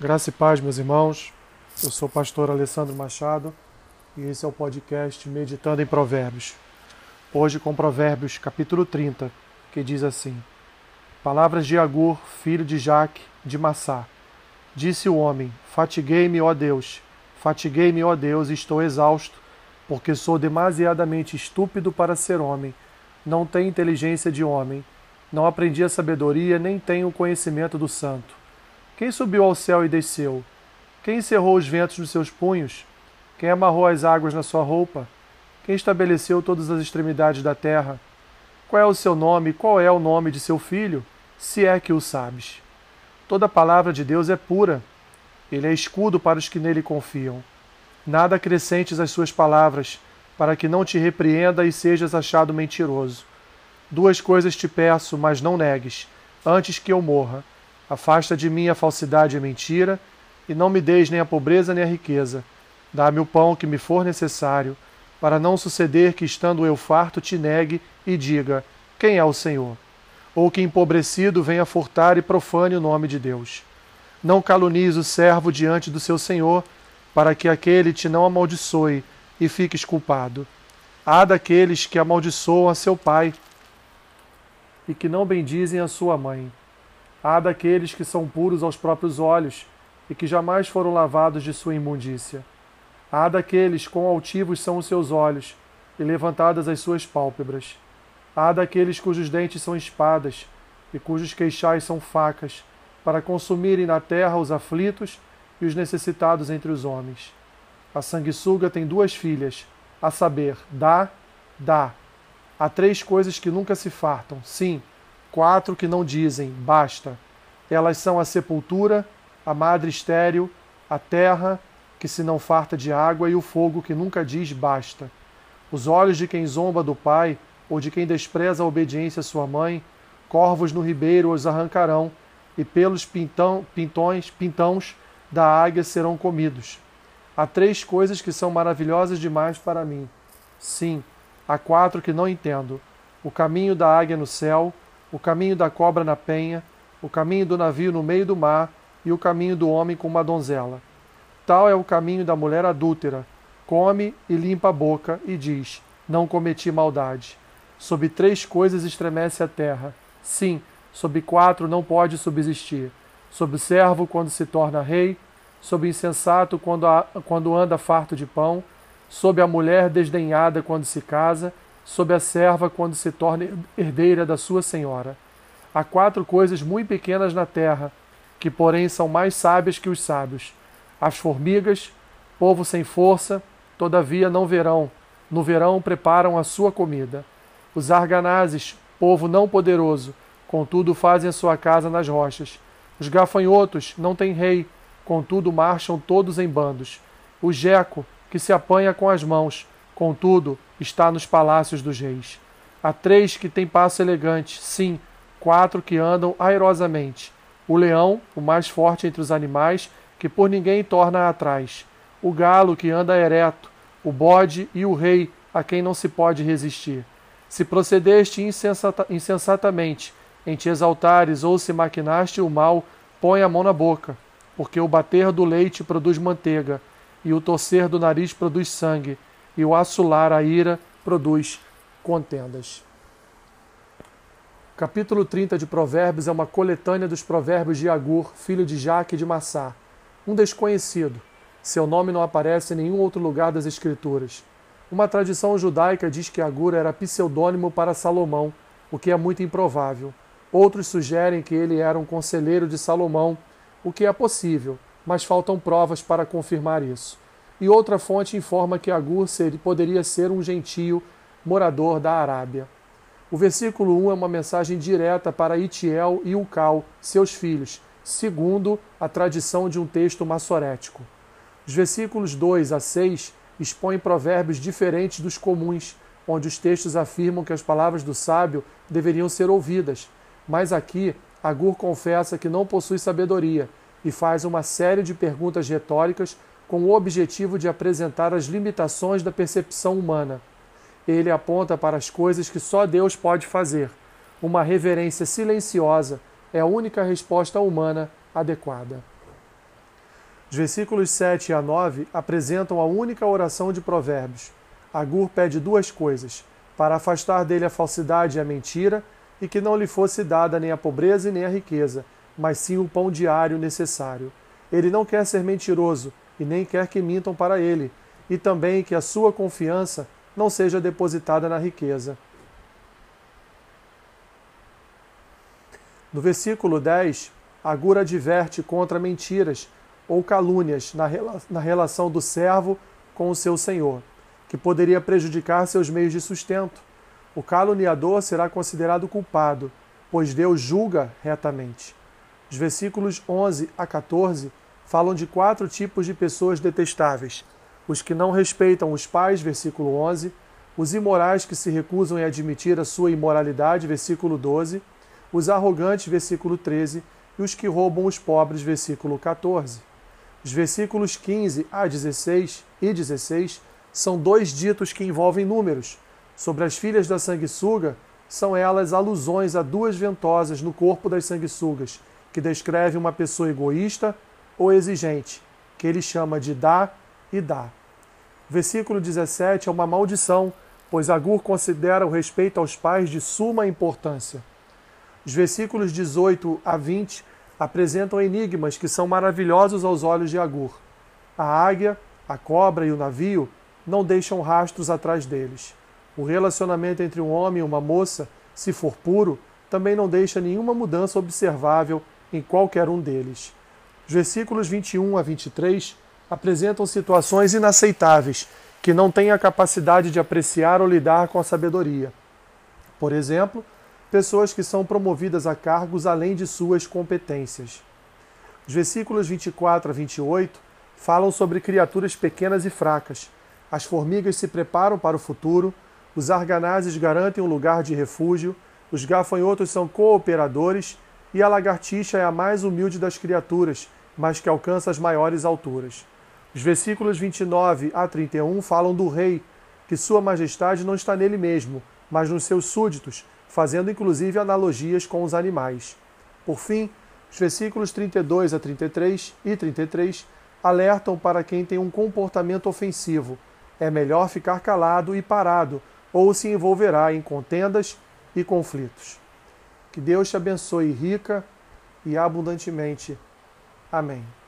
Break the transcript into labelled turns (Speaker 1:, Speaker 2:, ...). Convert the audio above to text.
Speaker 1: Graça e paz, meus irmãos. Eu sou o pastor Alessandro Machado e esse é o podcast Meditando em Provérbios. Hoje com Provérbios, capítulo 30, que diz assim: Palavras de Agur, filho de Jaque, de Massá. Disse o homem: Fatiguei-me, ó Deus, fatiguei-me, ó Deus, estou exausto, porque sou demasiadamente estúpido para ser homem. Não tenho inteligência de homem, não aprendi a sabedoria, nem tenho o conhecimento do santo. Quem subiu ao céu e desceu? Quem encerrou os ventos nos seus punhos? Quem amarrou as águas na sua roupa? Quem estabeleceu todas as extremidades da terra? Qual é o seu nome? Qual é o nome de seu filho? Se é que o sabes. Toda palavra de Deus é pura. Ele é escudo para os que nele confiam. Nada acrescentes às suas palavras, para que não te repreenda e sejas achado mentiroso. Duas coisas te peço, mas não negues, antes que eu morra Afasta de mim a falsidade e a mentira, e não me deis nem a pobreza nem a riqueza. Dá-me o pão que me for necessário, para não suceder que, estando eu farto, te negue e diga: Quem é o Senhor? Ou que empobrecido venha furtar e profane o nome de Deus. Não calunies o servo diante do seu Senhor, para que aquele te não amaldiçoe e fiques culpado. Há daqueles que amaldiçoam a seu pai e que não bendizem a sua mãe Há daqueles que são puros aos próprios olhos e que jamais foram lavados de sua imundícia. Há daqueles quão altivos são os seus olhos e levantadas as suas pálpebras. Há daqueles cujos dentes são espadas e cujos queixais são facas, para consumirem na terra os aflitos e os necessitados entre os homens. A sanguessuga tem duas filhas, a saber, dá, dá. Há três coisas que nunca se fartam, sim, quatro que não dizem basta. Elas são a sepultura, a madre estéril, a terra que se não farta de água e o fogo que nunca diz basta. Os olhos de quem zomba do pai ou de quem despreza a obediência à sua mãe, corvos no ribeiro os arrancarão e pelos pintão, pintões, pintões da águia serão comidos. Há três coisas que são maravilhosas demais para mim. Sim, há quatro que não entendo: o caminho da águia no céu, o caminho da cobra na penha, o caminho do navio no meio do mar e o caminho do homem com uma donzela. Tal é o caminho da mulher adúltera. Come e limpa a boca e diz: Não cometi maldade. Sob três coisas estremece a terra. Sim, sob quatro não pode subsistir: sob servo quando se torna rei, sob insensato quando, a, quando anda farto de pão, sob a mulher desdenhada quando se casa sob a serva quando se torna herdeira da sua senhora. Há quatro coisas muito pequenas na terra, que porém são mais sábias que os sábios. As formigas, povo sem força, todavia não verão, no verão preparam a sua comida. Os arganazes, povo não poderoso, contudo fazem a sua casa nas rochas. Os gafanhotos não têm rei, contudo marcham todos em bandos. O jeco, que se apanha com as mãos, contudo está nos palácios dos reis. Há três que têm passo elegante, sim, quatro que andam airosamente. O leão, o mais forte entre os animais, que por ninguém torna atrás. O galo, que anda ereto. O bode e o rei, a quem não se pode resistir. Se procedeste insensata, insensatamente em te exaltares ou se maquinaste o mal, põe a mão na boca, porque o bater do leite produz manteiga, e o torcer do nariz produz sangue, e o assolar a ira produz contendas. Capítulo 30 de Provérbios é uma coletânea dos provérbios de Agur, filho de Jaque de Massá, um desconhecido. Seu nome não aparece em nenhum outro lugar das Escrituras. Uma tradição judaica diz que Agur era pseudônimo para Salomão, o que é muito improvável. Outros sugerem que ele era um conselheiro de Salomão, o que é possível, mas faltam provas para confirmar isso e outra fonte informa que Agur poderia ser um gentio morador da Arábia. O versículo 1 é uma mensagem direta para Itiel e Ucal, seus filhos, segundo a tradição de um texto massorético. Os versículos 2 a 6 expõem provérbios diferentes dos comuns, onde os textos afirmam que as palavras do sábio deveriam ser ouvidas, mas aqui Agur confessa que não possui sabedoria e faz uma série de perguntas retóricas com o objetivo de apresentar as limitações da percepção humana. Ele aponta para as coisas que só Deus pode fazer. Uma reverência silenciosa é a única resposta humana adequada. Os versículos 7 a 9 apresentam a única oração de Provérbios. Agur pede duas coisas: para afastar dele a falsidade e a mentira, e que não lhe fosse dada nem a pobreza e nem a riqueza, mas sim o pão diário necessário. Ele não quer ser mentiroso e nem quer que mintam para ele, e também que a sua confiança não seja depositada na riqueza. No versículo 10, Agur adverte contra mentiras ou calúnias na, rela na relação do servo com o seu senhor, que poderia prejudicar seus meios de sustento. O caluniador será considerado culpado, pois Deus julga retamente. Os versículos 11 a 14 falam de quatro tipos de pessoas detestáveis: os que não respeitam os pais, versículo 11, os imorais que se recusam a admitir a sua imoralidade, versículo 12, os arrogantes, versículo 13, e os que roubam os pobres, versículo 14. Os versículos 15 a 16 e 16 são dois ditos que envolvem números. Sobre as filhas da sanguessuga, são elas alusões a duas ventosas no corpo das sanguessugas, que descreve uma pessoa egoísta ou exigente, que ele chama de dá e dá. Versículo 17 é uma maldição, pois Agur considera o respeito aos pais de suma importância. Os versículos 18 a 20 apresentam enigmas que são maravilhosos aos olhos de Agur. A águia, a cobra e o navio não deixam rastros atrás deles. O relacionamento entre um homem e uma moça, se for puro, também não deixa nenhuma mudança observável em qualquer um deles. Os versículos 21 a 23 apresentam situações inaceitáveis que não têm a capacidade de apreciar ou lidar com a sabedoria. Por exemplo, pessoas que são promovidas a cargos além de suas competências. Os versículos 24 a 28 falam sobre criaturas pequenas e fracas. As formigas se preparam para o futuro, os arganazes garantem um lugar de refúgio, os gafanhotos são cooperadores e a lagartixa é a mais humilde das criaturas, mas que alcança as maiores alturas. Os versículos 29 a 31 falam do rei, que sua majestade não está nele mesmo, mas nos seus súditos, fazendo inclusive analogias com os animais. Por fim, os versículos 32 a 33 e 33 alertam para quem tem um comportamento ofensivo. É melhor ficar calado e parado, ou se envolverá em contendas e conflitos. Que Deus te abençoe rica e abundantemente. Amém.